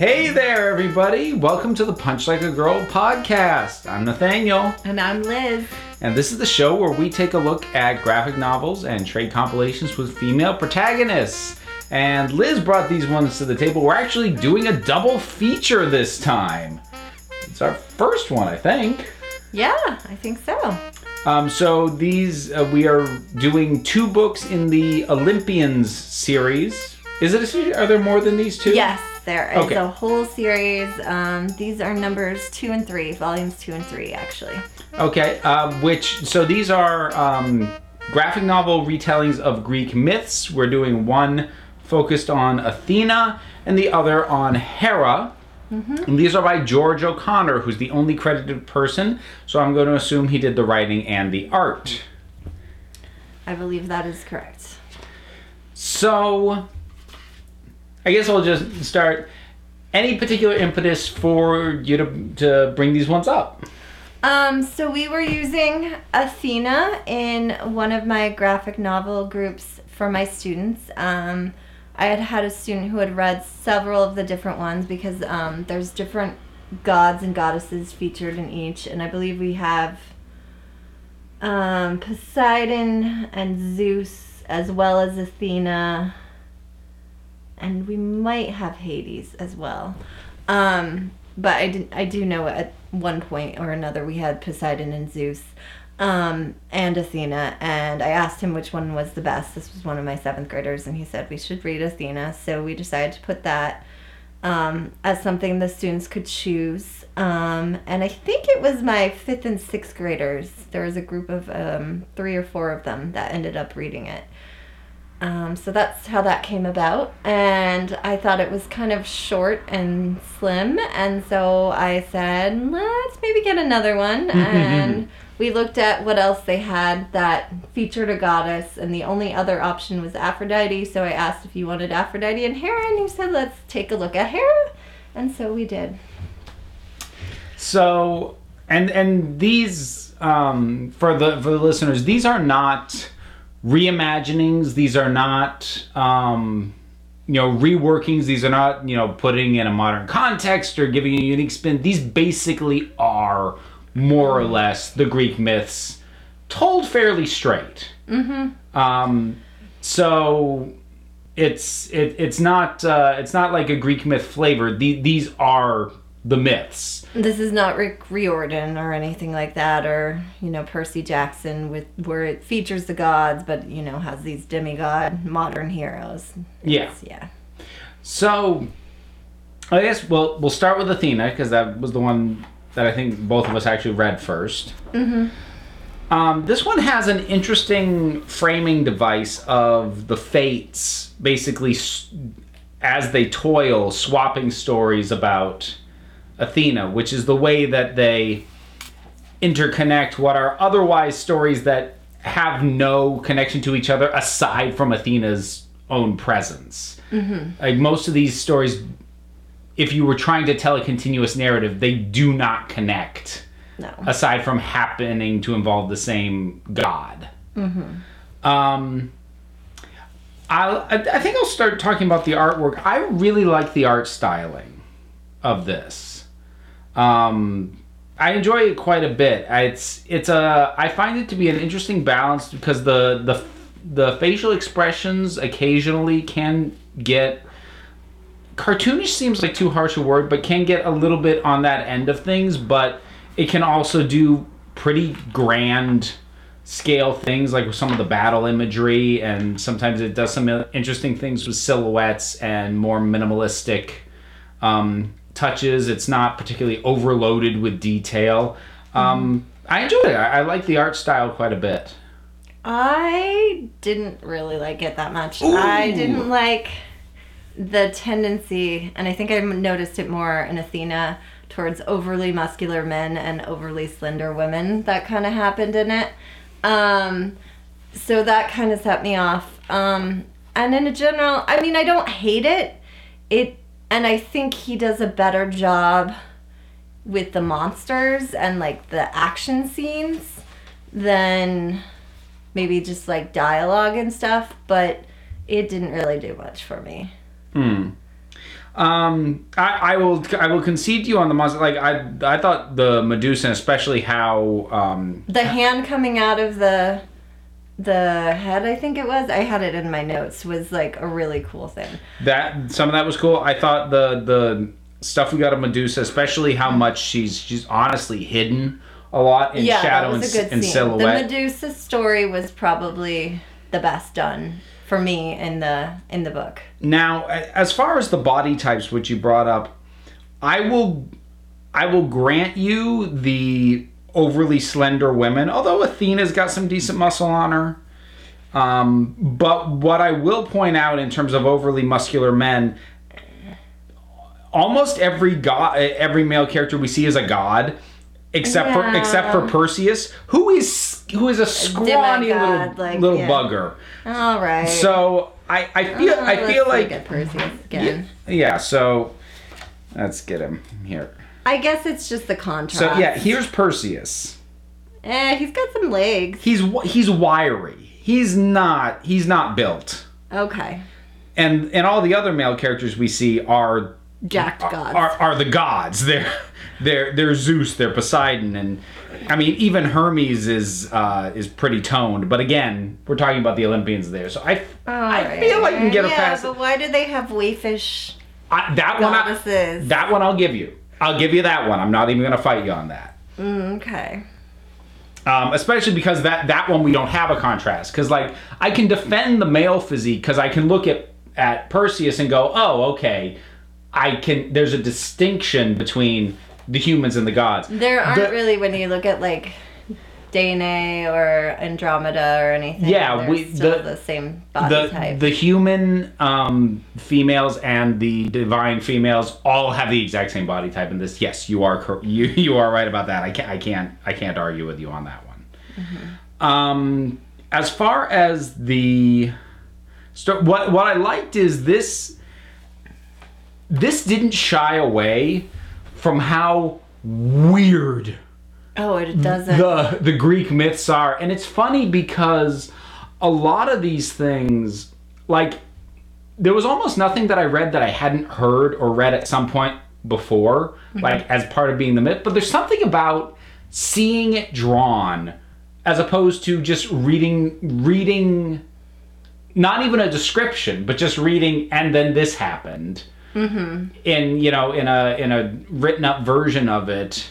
Hey there, everybody! Welcome to the Punch Like a Girl podcast. I'm Nathaniel, And I'm Liz. and this is the show where we take a look at graphic novels and trade compilations with female protagonists. And Liz brought these ones to the table. We're actually doing a double feature this time. It's our first one, I think. Yeah, I think so. Um, so these uh, we are doing two books in the Olympians series. Is it a series? Are there more than these two? Yes, there is Okay. a whole series. Um, these are numbers two and three, volumes two and three, actually. Okay, um, which so these are um, graphic novel retellings of Greek myths. We're doing one focused on Athena and the other on Hera. And these are by George O'Connor, who's the only credited person. So I'm going to assume he did the writing and the art. I believe that is correct. So I guess I'll just start. Any particular impetus for you to, to bring these ones up? Um, so we were using Athena in one of my graphic novel groups for my students. Um, I had had a student who had read several of the different ones because um, there's different gods and goddesses featured in each, and I believe we have um, Poseidon and Zeus as well as Athena, and we might have Hades as well. Um, but I did, I do know at one point or another we had Poseidon and Zeus, um, and Athena, and I asked him which one was the best. This was one of my seventh graders, and he said we should read Athena. So we decided to put that um, as something the students could choose. Um, and I think it was my fifth and sixth graders. There was a group of um, three or four of them that ended up reading it. Um, so that's how that came about. And I thought it was kind of short and slim. And so I said, let's maybe get another one. and we looked at what else they had that featured a goddess. And the only other option was Aphrodite. So I asked if you wanted Aphrodite and Hera. And you said, let's take a look at Hera. And so we did. So, and and these um, for the for the listeners, these are not reimaginings. These are not um, you know reworkings. These are not you know putting in a modern context or giving a unique spin. These basically are more or less the Greek myths told fairly straight. Mm-hmm. Um, so it's it, it's not uh, it's not like a Greek myth flavor. The, these are the myths. This is not Rick Riordan or anything like that, or you know Percy Jackson with where it features the gods, but you know has these demigod modern heroes. Yeah. It's- yeah. So, I guess we'll we'll start with Athena because that was the one that I think both of us actually read 1st Mm-hmm. Um, this one has an interesting framing device of the fates, basically as they toil, swapping stories about Athena, which is the way that they interconnect what are otherwise stories that have no connection to each other aside from Athena's own presence. Like most of these stories, if you were trying to tell a continuous narrative, they do not connect No. aside from happening to involve the same god. Um, I'll, I I think I'll start talking about the artwork. I really like the art styling of this. Um, I enjoy it quite a bit. It's it's a I find it to be an interesting balance because the the the facial expressions occasionally can get cartoonish seems like too harsh a word, but can get a little bit on that end of things. But it can also do pretty grand scale things, like some of the battle imagery, and sometimes it does some interesting things with silhouettes and more minimalistic um, touches. It's not particularly overloaded with detail. Um, I enjoy it. I, I like the art style quite a bit. I didn't really like it that much. I didn't like the tendency, and I think I noticed it more in Athena towards overly muscular men and overly slender women that kind of happened in it. Um, so that kind of set me off. Um, and in general, I mean, I don't hate it. It, and I think he does a better job with the monsters and like the action scenes than maybe just like dialogue and stuff, but it didn't really do much for me. Hmm. Um, I, I will I will concede to you on the monster. Like I I thought the Medusa, especially how um, The hand coming out of the the head, I think it was. I had it in my notes. Was like a really cool thing. that some of that was cool. I thought the the stuff we got of Medusa, especially how much she's she's honestly hidden a lot in yeah, shadow that was and, a good and scene. silhouette. The Medusa story was probably the best done for me in the in the book. Now, as far as the body types which you brought up, I will I will grant you the overly slender women, although Athena's got some decent muscle on her. Um, but what I will point out in terms of overly muscular men, almost every god, every male character we see is a god, except for except for Perseus, who is who is a scrawny demigod, little like, little yeah. bugger. All right. So I, I feel Oh, I feel like Perseus yeah, yeah, so let's get him here. I guess it's just the contrast. So yeah, here's Perseus. Eh, he's got some legs. He's he's wiry. He's not he's not built. Okay. And and all the other male characters we see are Jacked gods. are, are the gods. They're they're they're Zeus, they're Poseidon, and I mean even Hermes is uh, is pretty toned. But again, we're talking about the Olympians there, so I I Alright. feel I can get yeah, a pass. but why do they have wayfish I, that one I, that one I'll give you. I'll give you that one. I'm not even gonna fight you on that. Mm, okay. um, especially because that that one we don't have a contrast because like i can defend the male physique because i can look at at perseus and go oh okay i can there's a distinction between the humans and the gods There aren't The- really when you look at like Danae or Andromeda or anything. Yeah, we- still the- the, same body the type. the human um, females and the divine females all have the exact same body type in this yes you are cor- you you are right about that i can't i can't i can't argue with you on that one um as far as the sto- what what i liked is this this didn't shy away from how weird oh, it doesn't. the the Greek myths are, and it's funny because a lot of these things, like there was almost nothing that I read that I hadn't heard or read at some point before, mm-hmm. like as part of being the myth. But there's something about seeing it drawn as opposed to just reading reading not even a description, but just reading and then this happened. Mm-hmm. In you know in a in a written up version of it,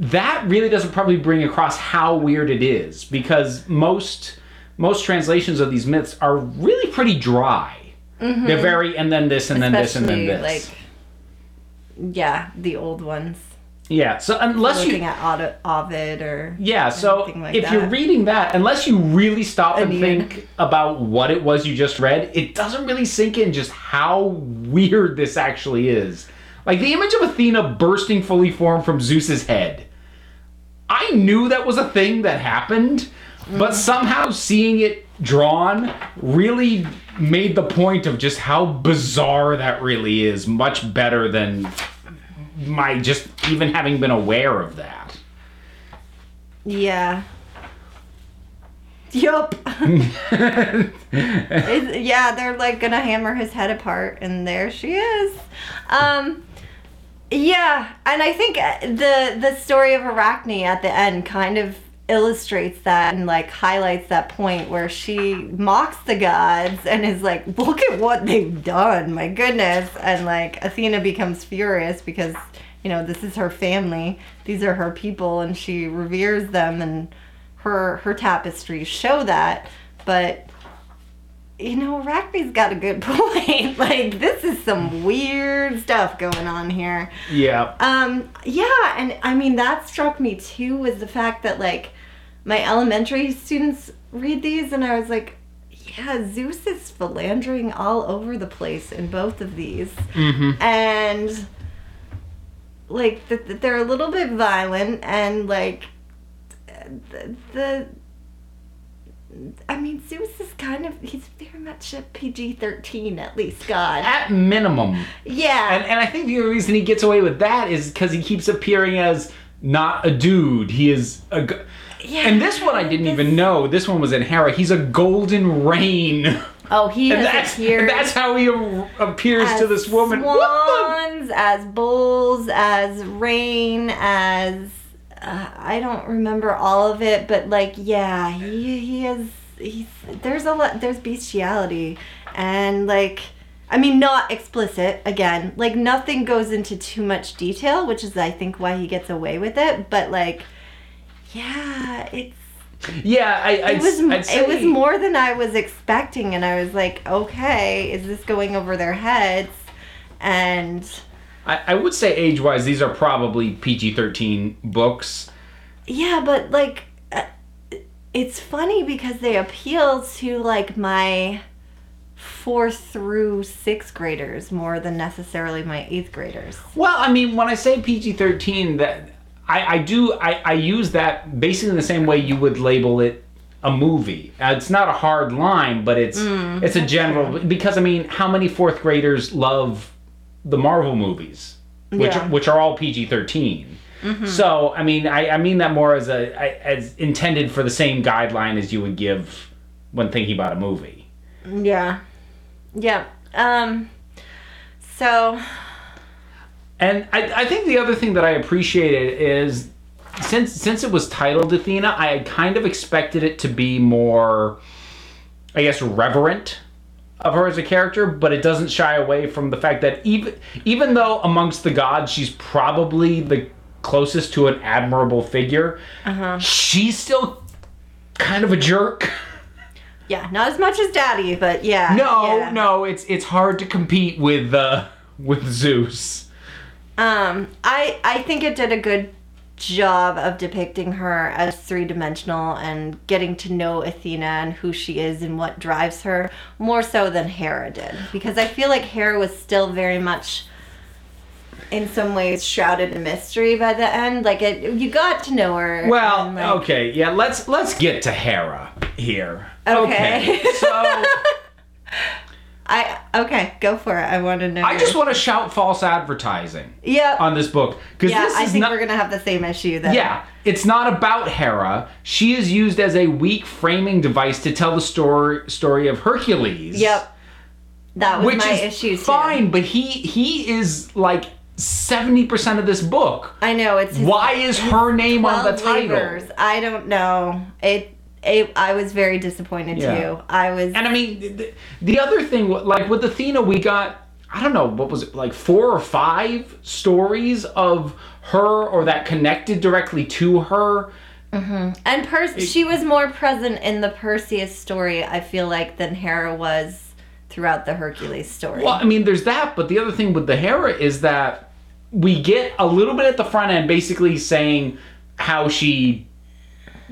that really doesn't probably bring across how weird it is because most most translations of these myths are really pretty dry. Mm-hmm. They're very and then this and then this and then this. like yeah, the old ones. yeah. So unless you Looking at Ovid, or Yeah, so like if you're reading that, unless you really stop and think about what it was you just read, it doesn't really sink in just how weird this actually is. Like the image of Athena bursting fully formed from Zeus's head. I knew that was a thing that happened, but somehow seeing it drawn really made the point of just how bizarre that really is much better than my just even having been aware of that. Yeah. Yup. Yeah, they're like gonna hammer his head apart, and there she is. Um, yeah, and I think uh, the the story of Arachne at the end kind of illustrates that and like highlights that point where she mocks the gods and is like, "Look at what they've done! My goodness!" And like Athena becomes furious because you know this is her family, these are her people, and she reveres them, and her her tapestries show that. But you know, Arachne's got a good point. like this is some weird stuff going on here. Yeah. Um, yeah, and I mean that struck me too was the fact that like my elementary students read these and I was like, yeah, Zeus is philandering all over the place in both of these. Mm-hmm. And like th- th- they're a little bit violent and like the, the I mean, Zeus is kind of, he's very much a PG 13, at least, God. At minimum. Yeah. And, and I think the only reason he gets away with that is because he keeps appearing as not a dude. He is a. Go- Yeah, and this one I didn't this- even know. This one was in Hera. He's a golden rain Oh, he And that's, appeared. and that's how he appears to this woman. Swans, as bulls, as rain, as uh, I don't remember all of it, but like yeah, he he is he's there's a lot there's bestiality and like I mean not explicit again like nothing goes into too much detail, which is I think why he gets away with it, but like yeah, it's? Yeah, I, I'd, it was it was more than I was expecting, and I was like, okay, is this going over their heads? And I, I would say age wise, these are probably PG 13 books. yeah, but like, uh, it's funny because they appeal to like my fourth through sixth graders more than necessarily my eighth graders. Well, I mean, when I say PG 13, that I, I do, I, I use that basically the same way you would label it a movie. Uh, it's not a hard line, but it's Mm, it's a general because I mean, how many fourth graders love the Marvel movies, which Yeah. which are all PG 13? Mm-hmm. So I mean, I, I mean that more as a I- as intended for the same guideline as you would give when thinking about a movie. Yeah, yeah. Um, so And I, I think the other thing that I appreciated is since since it was titled Athena, I kind of expected it to be more, I guess, reverent of her as a character, but it doesn't shy away from the fact that even even though amongst the gods she's probably the closest to an admirable figure, she's still kind of a jerk. yeah, not as much as Daddy, but yeah. No, yeah. no, it's it's hard to compete with uh, with Zeus. Um, I I think it did a good job of depicting her as three dimensional and getting to know Athena and who she is and what drives her more so than Hera did because I feel like Hera was still very much in some ways shrouded in mystery by the end like it you got to know her Well, like- okay, yeah. Let's let's get to Hera here. Okay. so I okay go for it I want to know I just want to shout false advertising yeah on this book because yeah I think not. we're gonna have the same issue then yeah, it's not about Hera. She is used as a weak framing device to tell the story story of Hercules. yep that was Which my is issue too fine, but he he is like seventy percent of this book. I know it's his Why is her name on the title? labors. I don't know. It, it I was very disappointed Yeah. too. I was And I mean, the, the other thing, like with Athena, we got, I don't know, what was it, like four or five stories of her or that connected directly to her. Mm-hmm. and Perse she was more present in the Perseus story, I feel like, than Hera was throughout the Hercules story. Well, I mean, there's that, but the other thing with the Hera is that we get a little bit at the front end basically saying how she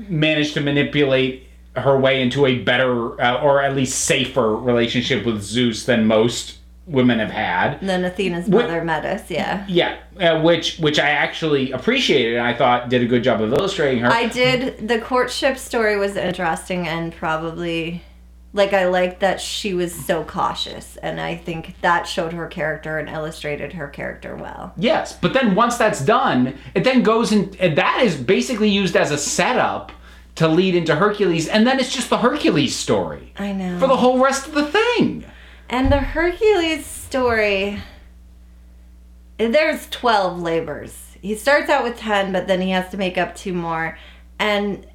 managed to manipulate her way into a better uh, or at least safer relationship with Zeus than most women have had. then Athena's mother Metis, yeah. Yeah, uh, which which I actually appreciated and I thought did a good job of illustrating her. I did the courtship story was interesting and probably like I liked that she was so cautious and I think that showed her character and illustrated her character well. yes, but then once that's done, it then goes in and that is basically used as a setup to lead into Hercules and then it's just the Hercules story I know. for the whole rest of the thing. And the Hercules story, there's 12 labors. He starts out with 10, but then he has to make up two more. And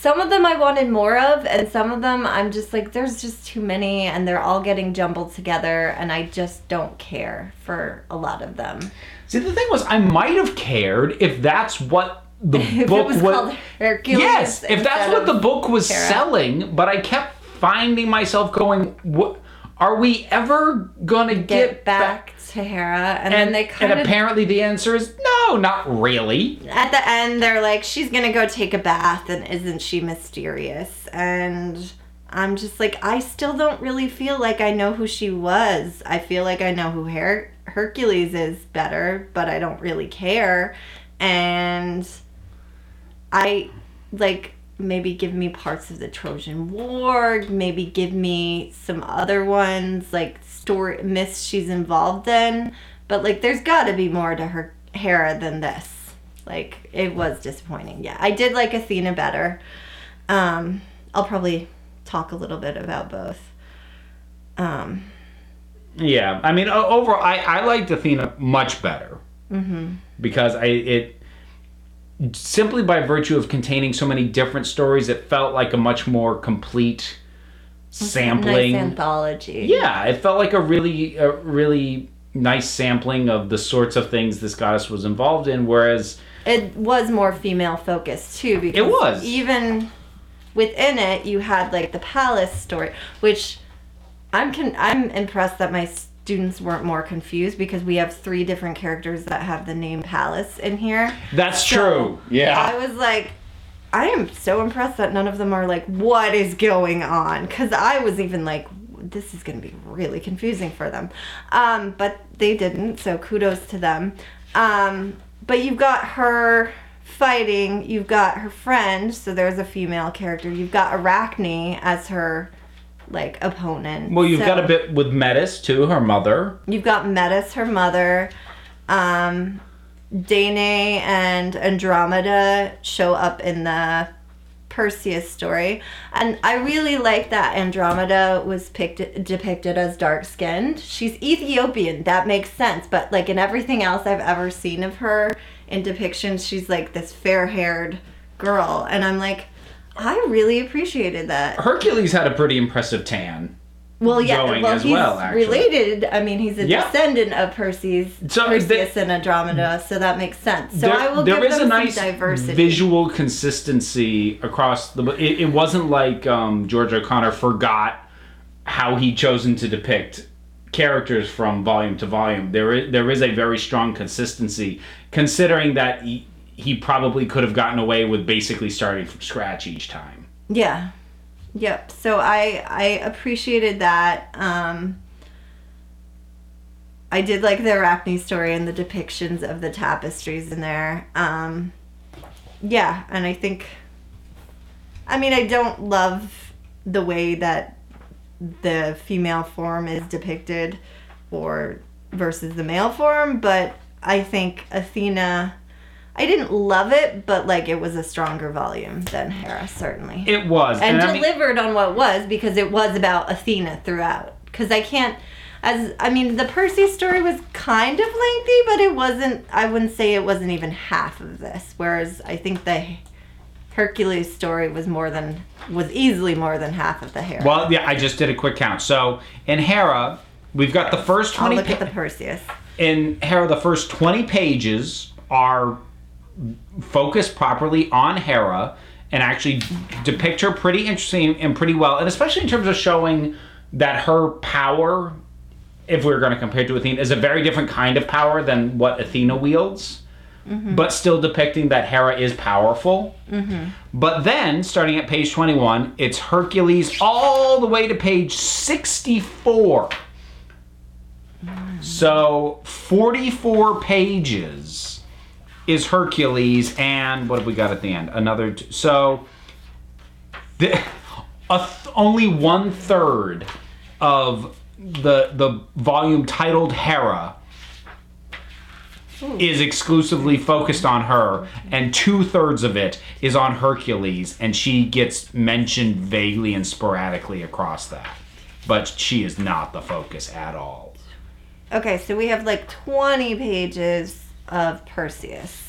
some of them I wanted more of, and some of them I'm just like, there's just too many, and they're all getting jumbled together, and I just don't care for a lot of them. See, the thing was, I might have cared if that's what the If book it was called Hercules. Yes, if that's what the book was selling, but I kept finding myself going, "What? Are we ever gonna get, Get back to Hera, and, then And, they kind and of apparently the answer is no, not really. at the end they're like she's gonna go take a bath and isn't she mysterious? And i'm just like i still don't really feel like i know who she was. I feel like i know who Her- hercules is better but i don't really care. And i like maybe give me parts of the trojan war maybe give me some other ones like story myths she's involved in. But like there's got to be more to her hera than this. Like it was disappointing. Yeah i did like athena better. Um i'll probably talk a little bit about both. Um, Yeah, I mean, overall, I, I liked Athena much better. Because I it simply by virtue of containing so many different stories, it felt like a much more complete sampling. nice anthology. yeah, it felt like a really a really nice sampling of the sorts of things this goddess was involved in. Whereas, It was more female focused too because It was. even within it you had like the Pallas story, which I'm con- I'm impressed that my students weren't more confused because we have three different characters that have the name Pallas in here. that's So, true. Yeah, I was like, I am so impressed that none of them are like, what is going on? Because I was even like, this is going to be really confusing for them. Um, but they didn't, so kudos to them. Um, but you've got her fighting, you've got her friend, so there's a female character. You've got Arachne as her like opponent. well, you've So- got a bit with Metis too, her mother. You've got Metis, her mother. Um, Danae and Andromeda show up in the Perseus story. And I really like that Andromeda was picked, depicted as dark skinned. She's Ethiopian, that makes sense. But like in everything else I've ever seen of her in depictions, she's like this fair haired girl. And I'm like, I really appreciated that. Hercules had a pretty impressive tan. Well, yeah, well, he's well, related. I mean, he's a Yeah. descendant of Perseus, So, Perseus and Andromeda, so that makes sense. So there, I will there give is them a some nice diversity. visual consistency across the. It, it wasn't like um, George O'Connor forgot how he chosen to depict characters from volume to volume. There is there is a very strong consistency, considering that he, he probably could have gotten away with basically starting from scratch each time. Yeah. Yep. So I I appreciated that. Um I did like the Arachne story and the depictions of the tapestries in there. Um yeah, and I think I mean I don't love the way that the female form is depicted or versus the male form, but I think Athena I didn't love it, but like it was a stronger volume than Hera, certainly It was, and, I mean- delivered on what was because it was about Athena throughout. Because I can't, as I mean, the Percy story was kind of lengthy, but it wasn't. I wouldn't say it wasn't even half of this. Whereas I think the Hercules story was more than was easily more than half of the Hera. well, yeah, I just did a quick count. So in Hera, we've got the first I'll twenty. look at the Perseus. in Hera, the first 20 pages are focused properly on Hera and actually depict her pretty interesting and pretty well, and especially in terms of showing that her power, if we are going to compare it to Athena, is a very different kind of power than what Athena wields. Mm-hmm. But still depicting that Hera is powerful. Mm-hmm. But then, starting at page 21, it's Hercules all the way to page 64. Mm. So 44 pages is Hercules, and what have we got at the end? Another. So the, a th- only one third of the the volume titled Hera hmm. is exclusively focused on her, and two thirds of it is on Hercules, and she gets mentioned vaguely and sporadically across that. But she is not the focus at all. Okay, so we have like 20 pages of Perseus.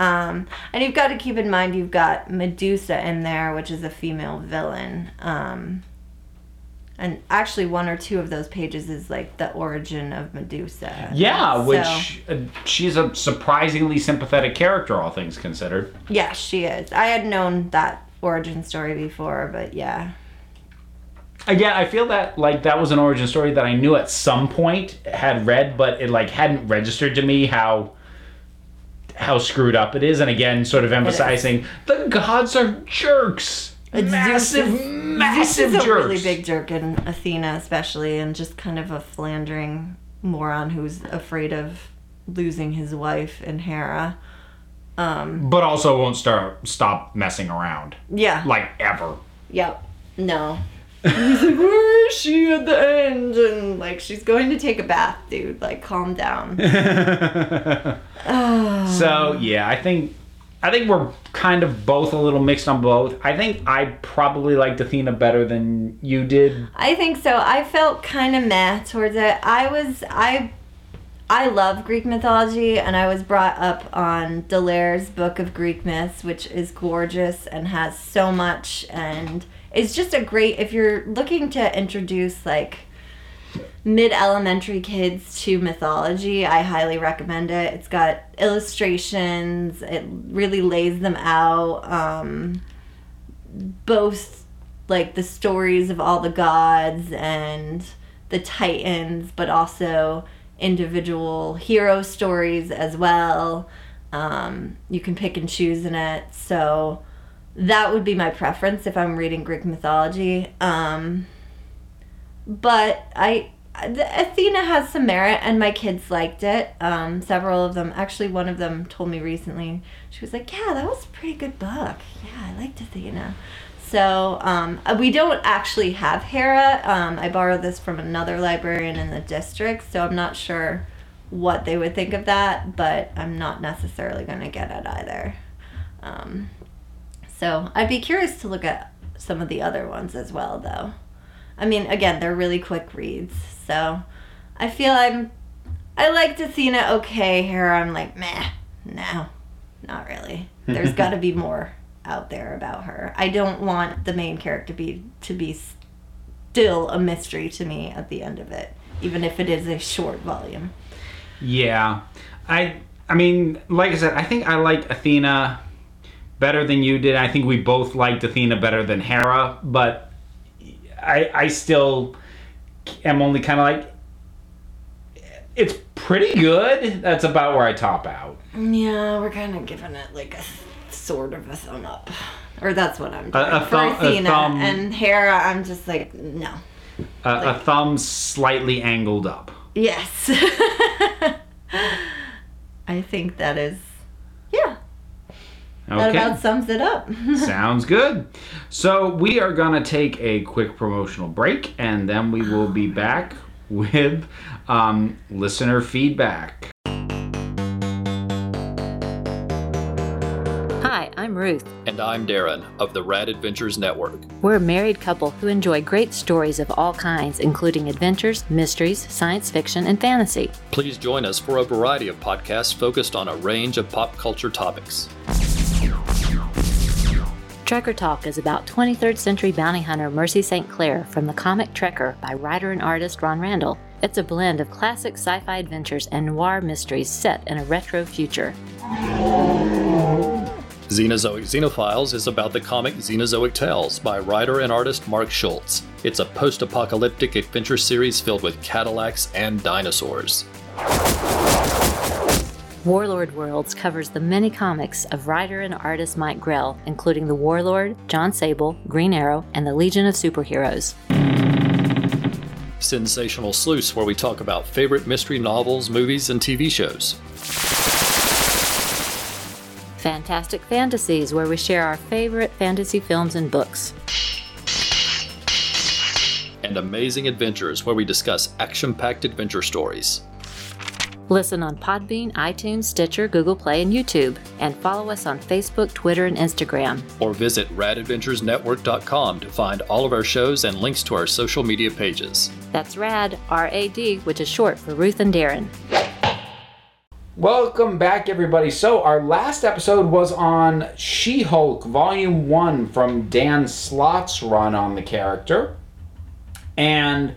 Um, and you've got to keep in mind you've got Medusa in there, which is a female villain. Um, and actually, one or two of those pages is like the origin of Medusa. Yeah, So- which uh, she's a surprisingly sympathetic character, all things considered. yeah, she is. I had known that origin story before, but yeah. Again, I feel that like that was an origin story that I knew at some point had read, but it like hadn't registered to me how how screwed up it is. And again, sort of emphasizing the gods are jerks, Zeus massive, is- massive Zeus is jerks. a really big jerk, and Athena especially, and just kind of a flandering moron who's afraid of losing his wife and Hera. Um, but also won't start stop messing around yeah. like ever. Yep. No. He's like, where is she at the end? And like, she's going to take a bath, dude. Like, calm down. Ah. so yeah, I think I think we're kind of both a little mixed on both. I think I probably liked Athena better than you did. I think so. I felt kind of meh towards it. I was I I love Greek mythology and I was brought up on D'Aulaires' Book of Greek Myths, which is gorgeous and has so much and it's just a great if you're looking to introduce like mid elementary kids to mythology, I highly recommend it. It's got illustrations, it really lays them out. Um, both like the stories of all the gods and the titans, but also individual hero stories as well. Um, you can pick and choose in it. So that would be my preference if I'm reading Greek mythology. Um, but I the Athena has some merit, and my kids liked it. Um, several of them, actually, one of them told me recently. She was like, "Yeah, that was a pretty good book. Yeah, I liked Athena." So um, uh, we don't actually have Hera. Um, I borrowed this from another librarian in the district, so I'm not sure what they would think of that, but I'm not necessarily going to get it either. Um, so I'd be curious to look at some of the other ones as well, though. I mean, again, they're really quick reads, so I feel I'm. I liked Athena okay. Hera, I'm like, meh, no, not really. There's got to be more out there about her. I don't want the main character to be to be still a mystery to me at the end of it, even if it is a short volume. Yeah, I. I mean, like I said, I think I like Athena better than you did. I think we both liked Athena better than Hera, but I I still am only kind of like it's pretty good. That's about where I top out. Yeah, we're kind of giving it like a sort of a thumb up, or that's what I'm doing A- a for thumb- Athena thumb- and Hera. I'm just like no. A, a thumb slightly angled up. Yes. I think that is, that about sums it up. Sounds good. So we are gonna take a quick promotional break, and then we will be back with um, listener feedback. Hi, I'm Ruth. And I'm Darren of the Rad Adventures Network. We're a married couple who enjoy great stories of all kinds, including adventures, mysteries, science fiction, and fantasy. Please join us for a variety of podcasts focused on a range of pop culture topics. Trekker Talk is about 23rd century bounty hunter Mercy St. Clair from the comic Trekker by writer and artist Ron Randall. It's a blend of classic sci fi adventures and noir mysteries set in a retro future. Xenozoic Xenophiles is about the comic Xenozoic Tales by writer and artist Mark Schultz. It's a post apocalyptic adventure series filled with Cadillacs and dinosaurs. Warlord Worlds covers the many comics of writer and artist Mike Grell, including The Warlord, Jon Sable, Green Arrow, and the Legion of Superheroes. Sensational Sleuths, where we talk about favorite mystery novels, movies, and TV shows. Fantastic Fantasies, where we share our favorite fantasy films and books. And Amazing Adventures, where we discuss action packed adventure stories. Listen on Podbean, iTunes, Stitcher, Google Play, and YouTube. And follow us on Facebook, Twitter, and Instagram. Or visit radadventuresnetwork.com to find all of our shows and links to our social media pages. That's RAD, R A D, which is short for Ruth and Darren. Welcome back, everybody. So, our last episode was on She Hulk, Volume 1 from Dan Slott's run on the character. And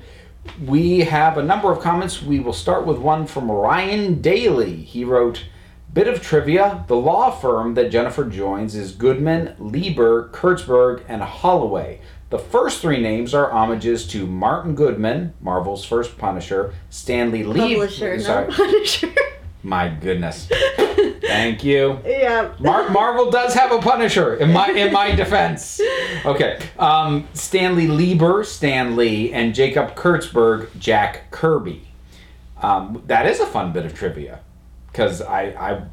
we have a number of comments. We will start with one from Ryan Daly. He wrote, Bit of trivia the law firm that Jennifer joins is Goodman, Lieber, Kurtzberg, and Holloway. The first three names are homages to Martin Goodman, Marvel's first Punisher, Stanley Lieber. Publisher, uh, sorry. no Punisher. My goodness. Thank you. yeah. Mar- Marvel does have a Punisher in my in my defense. Okay. Um, Stanley Lieber, Stan Lee, and Jacob Kurtzberg, Jack Kirby. Um, that is a fun bit of trivia because I, I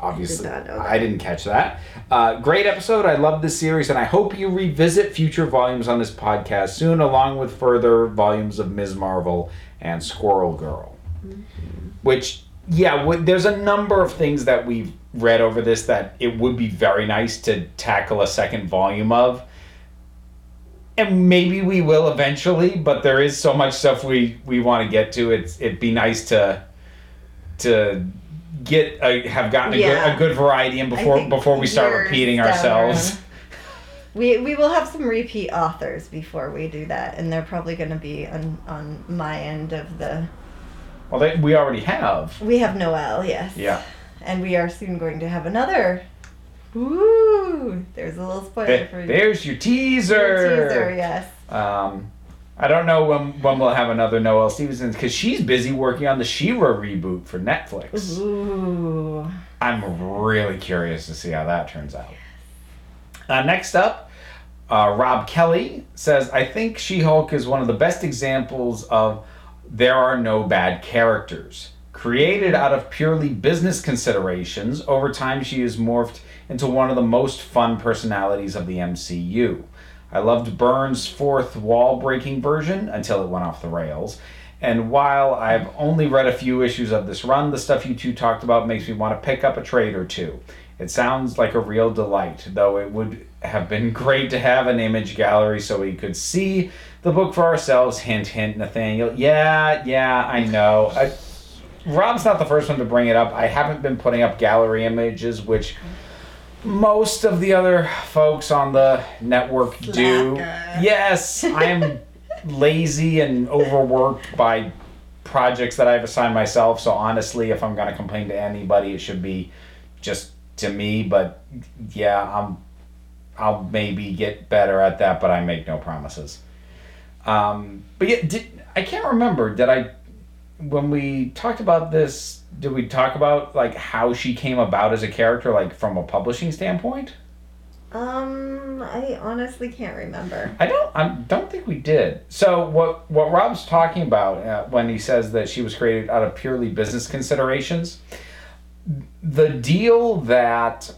obviously that. I didn't catch that. Uh, great episode. I love this series, and I hope you revisit future volumes on this podcast soon, along with further volumes of Ms. Marvel and Squirrel Girl. Which, yeah, w- there's a number of things that we've read over this that it would be very nice to tackle a second volume of. And maybe we will eventually, but there is so much stuff we, we want to get to. It's it'd be nice to to get a, have gotten a, Yeah. good, a good variety in before before we start repeating ourselves. We, we will have some repeat authors before we do that, and they're probably going to be on, on my end of the. Well, they, we already have. We have Noelle, yes. Yeah. And we are soon going to have another. Ooh, there's a little spoiler There- for you. there's your teaser. Teaser, yes. Um, I don't know when when we'll have another Noelle Stevenson because she's busy working on the She-Ra reboot for Netflix. Ooh. I'm really curious to see how that turns out. Uh, next up, uh, Rob Kelly says, I think She Hulk is one of the best examples of there are no bad characters. Created out of purely business considerations, over time she has morphed into one of the most fun personalities of the MCU. I loved Byrne's fourth wall breaking version until it went off the rails. And while I've only read a few issues of this run, the stuff you two talked about makes me want to pick up a trade or two. It sounds like a real delight, though it would have been great to have an image gallery so we could see the book for ourselves. Hint, hint, Nathaniel. Yeah, yeah, I know. I, Rob's not the first one to bring it up. I haven't been putting up gallery images, which most of the other folks on the network do. Yes, I am lazy and overworked by projects that I've assigned myself. So honestly, if I'm gonna complain to anybody, it should be just to me. But yeah, I'm. I'll maybe get better at that, but I make no promises. Um, but yeah, did, I can't remember. Did I, when we talked about this, did we talk about like how she came about as a character, like from a publishing standpoint? Um, I honestly can't remember. I don't. I don't think we did. So what what Rob's talking about uh, when he says that she was created out of purely business considerations, the deal that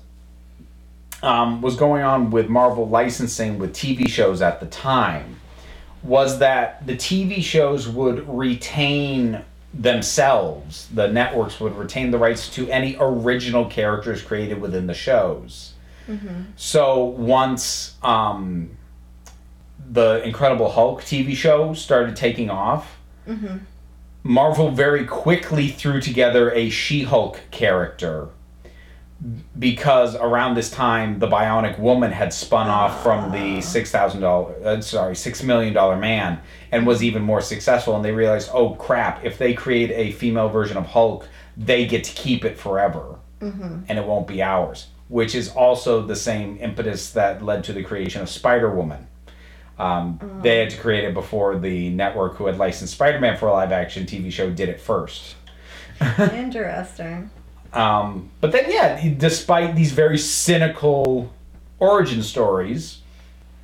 um, was going on with Marvel licensing with TV shows at the time was that the TV shows would retain themselves. The networks would retain the rights to any original characters created within the shows. So once um, the Incredible Hulk TV show started taking off, Marvel very quickly threw together a She Hulk character because around this time the Bionic Woman had spun off from the six thousand dollar, uh, sorry, six million dollar man, and was even more successful. And they realized, oh crap! If they create a female version of Hulk, they get to keep it forever, and it won't be ours. Which is also the same impetus that led to the creation of Spider Woman. Um, They had to create it before the network who had licensed Spider Man for a live action TV show did it first. Interesting. Um, but then, yeah, despite these very cynical origin stories,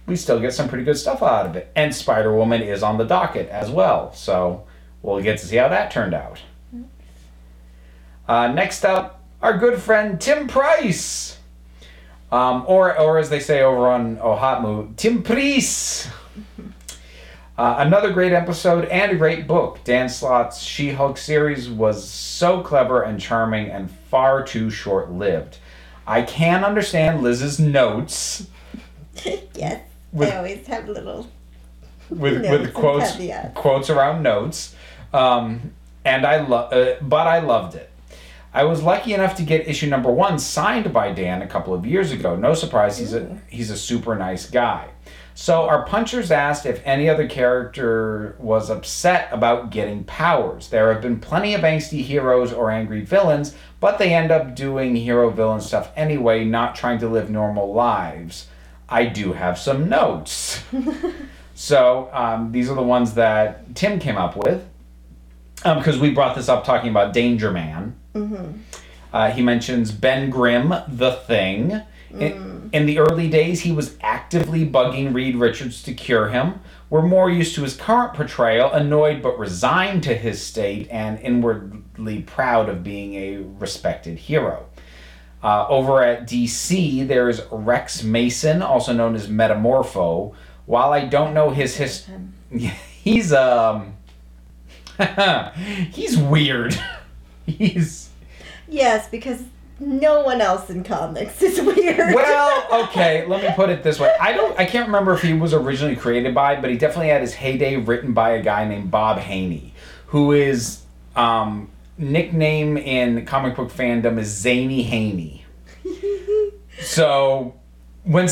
we still get some pretty good stuff out of it. And Spider Woman is on the docket as well, so we'll get to see how that turned out. Uh, next up, our good friend Tim Price. Um, or, or as they say over on OHOTMU, Tim Price. Uh, another great episode and a great book. Dan Slott's She Hulk series was so clever and charming and far too short lived. I can understand Liz's notes yes. With- I always have little. with with quotes quotes around notes, um, and I love, uh, but I loved it. I was lucky enough to get issue number one signed by Dan a couple of years ago. No surprise, he's a he's a super nice guy. So our punchers asked if any other character was upset about getting powers. There have been plenty of angsty heroes or angry villains, but they end up doing hero villain stuff anyway, not trying to live normal lives. I do have some notes. So um, these are the ones that Tim came up with because we brought this up talking about Danger Man. Uh, he mentions Ben Grimm, the Thing. In, in the early days, he was actively bugging Reed Richards to cure him. We're more used to his current portrayal, annoyed but resigned to his state and inwardly proud of being a respected hero. Uh, over at DC, there is Rex Mason, also known as Metamorpho. While I don't know his his, he's um, he's weird. he's Yes, because no one else in comics is weird. Well, okay, let me put it this way. I don't I can't remember if he was originally created by, but he definitely had his heyday written by a guy named Bob Haney, who is um nickname in comic book fandom is Zany Haney. so when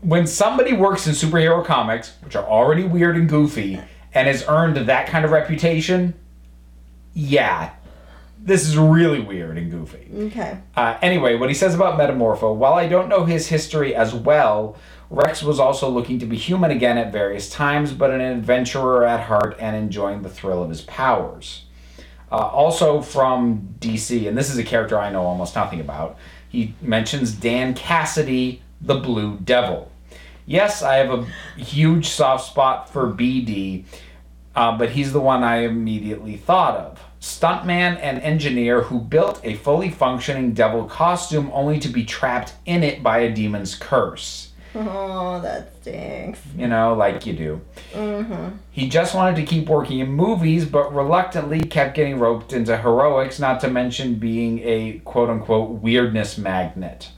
when somebody works in superhero comics, which are already weird and goofy, and has earned that kind of reputation, yeah, this is really weird and goofy. okay. Uh, anyway, what he says about Metamorpho, while I don't know his history as well, Rex was also looking to be human again at various times, but an adventurer at heart and enjoying the thrill of his powers. Uh, also from DC, and this is a character I know almost nothing about, he mentions Dan Cassidy, the Blue Devil. Yes, I have a huge soft spot for BD, uh, but he's the one I immediately thought of. Stuntman and engineer who built a fully functioning devil costume only to be trapped in it by a demon's curse. Oh, that stinks. You know, like you do. Mm-hmm. He just wanted to keep working in movies, but reluctantly kept getting roped into heroics, not to mention being a quote unquote weirdness magnet.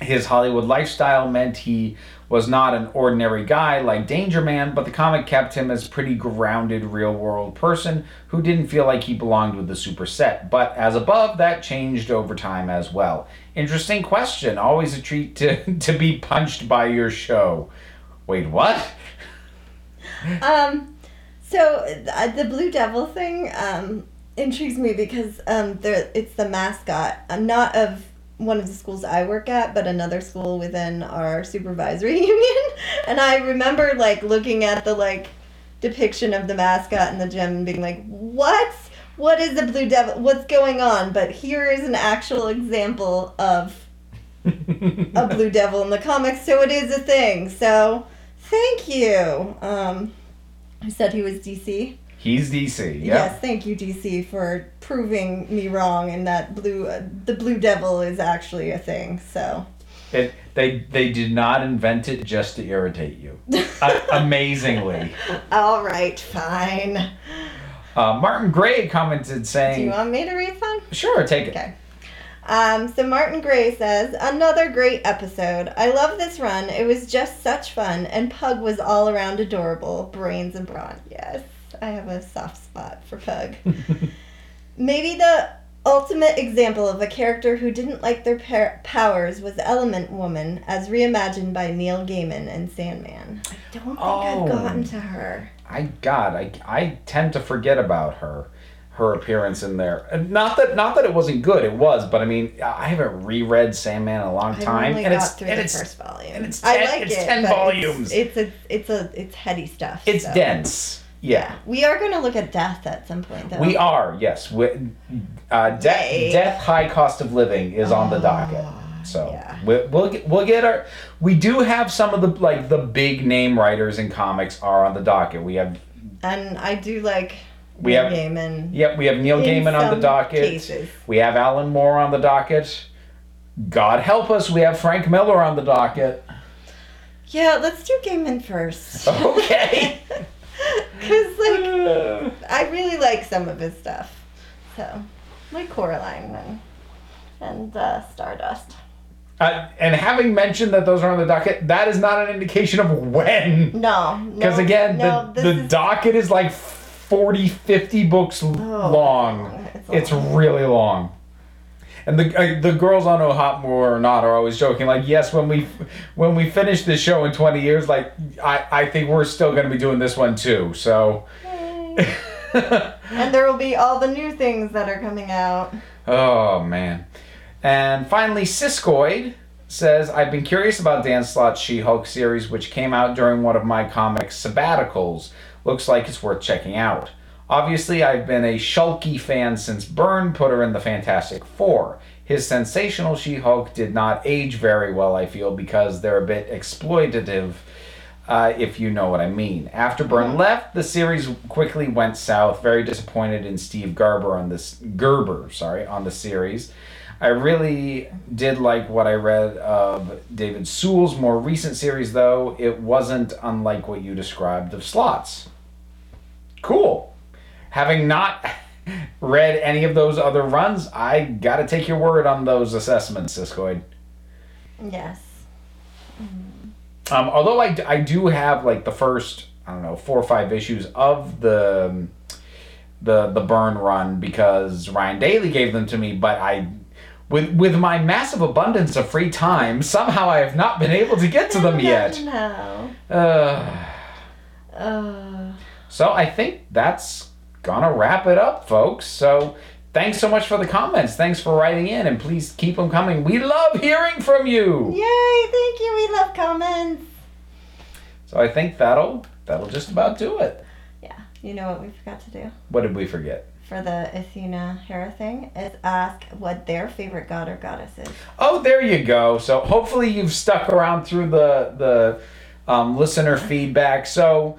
His Hollywood lifestyle meant he was not an ordinary guy like Danger Man, but the comic kept him as pretty grounded, real world person who didn't feel like he belonged with the super set. But as above, that changed over time as well. Interesting question. Always a treat to, to be punched by your show. Wait, what? Um, so uh, the Blue Devil thing um, intrigues me because um, there it's the mascot, uh, not of one of the schools I work at, but another school within our supervisory union. And I remember like looking at the like depiction of the mascot in the gym and being like, "What? What is the Blue Devil? What's going on?" But here is an actual example of a Blue Devil in the comics, so it is a thing. So thank you. Um, I said he was DC. He's DC. Yes, thank you DC for proving me wrong and that blue uh, the Blue Devil is actually a thing. So It, they they did not invent it just to irritate you. uh, amazingly, all right, fine. uh, Martin Gray commented saying. Do you want me to read some? "Sure, take it." Okay. Um, so Martin Gray says, another great episode. I love this run. It was just such fun, and Pug was all around adorable. Brains and brawn. Yes, I have a soft spot for Pug. Maybe the ultimate example of a character who didn't like their par- powers was Element Woman, as reimagined by Neil Gaiman and Sandman. I don't think Oh. I've gotten to her. I God, I I tend to forget about her, her appearance in there. And Not that not that it wasn't good, it was, but I mean, I haven't reread Sandman in a long I've time, only and got it's through and the it's first volume. and it's I ten- like it's it, 10 volumes. It's, it's a it's a it's heady stuff. it's so. dense. Yeah. We are going to look at death at some point, though. We are, yes. We, uh, de- death, high cost of living is on the docket. So yeah. we, we'll get, we'll get our. We do have some of the like the big name writers in comics are on the docket. We have and I do like We Neil have- Gaiman. yep. We have Neil Gaiman on the docket. cases. We have Alan Moore on the docket. God help us, we have Frank Miller on the docket. Yeah, let's do Gaiman first. Okay. Because, like, I really like some of his stuff. So, like Coraline and, and uh, Stardust. Uh, and having mentioned that those are on the docket, that is not an indication of when. No, no. Because again, no, the, the is- docket is like 40, 50 books Oh, long. it's It's, really long. And the uh, the girls on Oh Hot More or Not are always joking like, yes, when we when we finish this show in twenty years, like I, I think we're still gonna be doing this one too. So and there will be all the new things that are coming out. Oh man. And finally, Siskoid says, I've been curious about Dan Slott's She Hulk series, which came out during one of my comic sabbaticals. Looks like it's worth checking out. Obviously, I've been a Shulkie fan since Byrne put her in the Fantastic Four. His sensational She Hulk did not age very well, I feel, because they're a bit exploitative, uh, if you know what I mean. After Byrne left, the series quickly went south. Very disappointed in Steve Garber on this Gerber, sorry, on the series. I really did like what I read of David Sewell's more recent series, though. It wasn't unlike what you described of Slott's. Cool. Having not read any of those other runs, I gotta take your word on those assessments, Siskoid. Yes. Um, although I, I do have like the first I don't know four or five issues of the the the Byrne run because Ryan Daly gave them to me, but I with with my massive abundance of free time somehow I have not been able to get to them yet. No. Uh, Uh, so I think that's gonna wrap it up, folks. So. Thanks so much for the comments. Thanks for writing in, and please keep them coming. We love hearing from you. yay! Thank you. We love comments. So I think that'll that'll just about do it. Yeah. You know what we forgot to do What did we forget? for the Athena Hera thing is ask what their favorite god or goddess is. Oh, there you go. So hopefully you've stuck around through the the um, listener feedback. So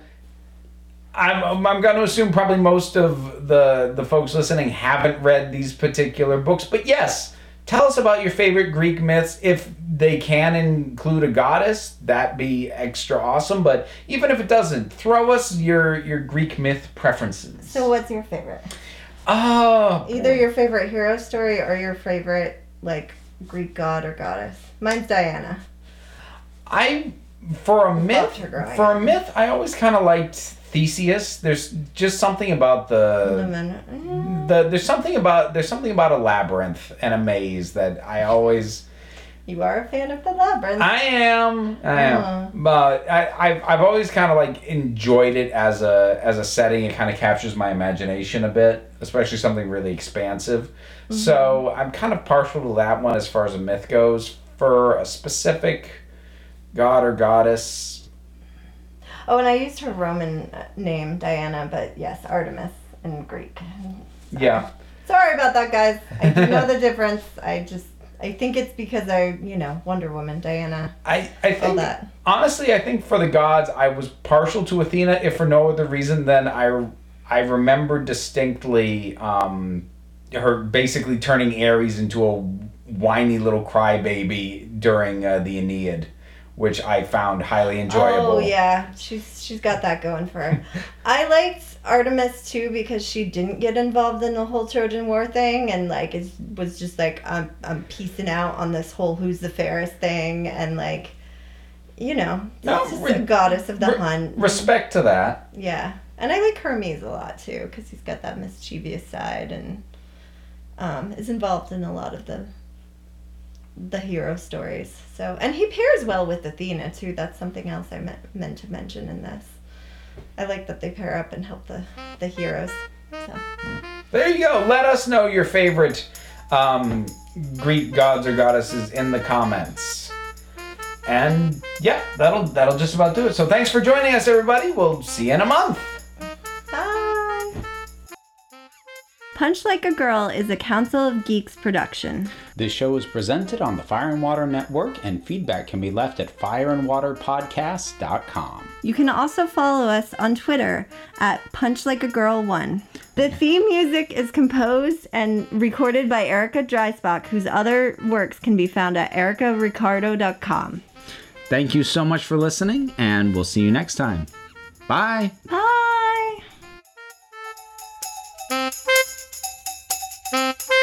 I'm I'm going to assume probably most of the the folks listening haven't read these particular books, but yes. Tell us about your favorite Greek myths. If they can include a goddess, that'd be extra awesome. But even if it doesn't, throw us your your Greek myth preferences. So what's your favorite? oh, Either your favorite hero story or your favorite like Greek god or goddess. Mine's Diana. I for a myth Loved her growing for a myth I always kind of liked Theseus. There's just something about the the there's something about there's something about a labyrinth and a maze that I always You are a fan of the labyrinth. I am I am Uh-huh. but I I've, I've always kind of like enjoyed it as a as a setting. It kind of captures my imagination a bit, especially something really expansive. Mm-hmm. So I'm kind of partial to that one as far as a myth goes. For a specific god or goddess, oh, and I used her Roman name, Diana, but yes, Artemis in Greek. yeah. Sorry about that, guys. I do know the difference. I just, I think it's because I, you know, Wonder Woman, Diana, I, I think that. honestly, I think for the gods, I was partial to Athena, if for no other reason than I I remember distinctly um, her basically turning Ares into a whiny little crybaby during uh, the Aeneid, which I found highly enjoyable. Oh yeah, she's she's got that going for her. I liked Artemis too because she didn't get involved in the whole Trojan War thing and like it was just like I'm I'm piecing out on this whole who's the fairest thing and like you know No, just re- a goddess of the re- hunt. Respect to that. Yeah, and I like Hermes a lot too because he's got that mischievous side and um, is involved in a lot of the the hero stories. So and he pairs well with Athena too. That's something else I meant meant to mention in this. I like that they pair up and help the the heroes. So There you go. Let us know your favorite um, Greek gods or goddesses in the comments. And yeah, that'll that'll just about do it. So thanks for joining us, everybody. We'll see you in a month. Punch Like a Girl is a Council of Geeks production. This show is presented on the Fire and Water Network, and feedback can be left at fireandwaterpodcast.com. You can also follow us on Twitter at Punch Like a Girl One. The theme music is composed and recorded by Erica Dreisbach, whose other works can be found at ericaricardo.com. Thank you so much for listening, and we'll see you next time. Bye. Bye. Thank you.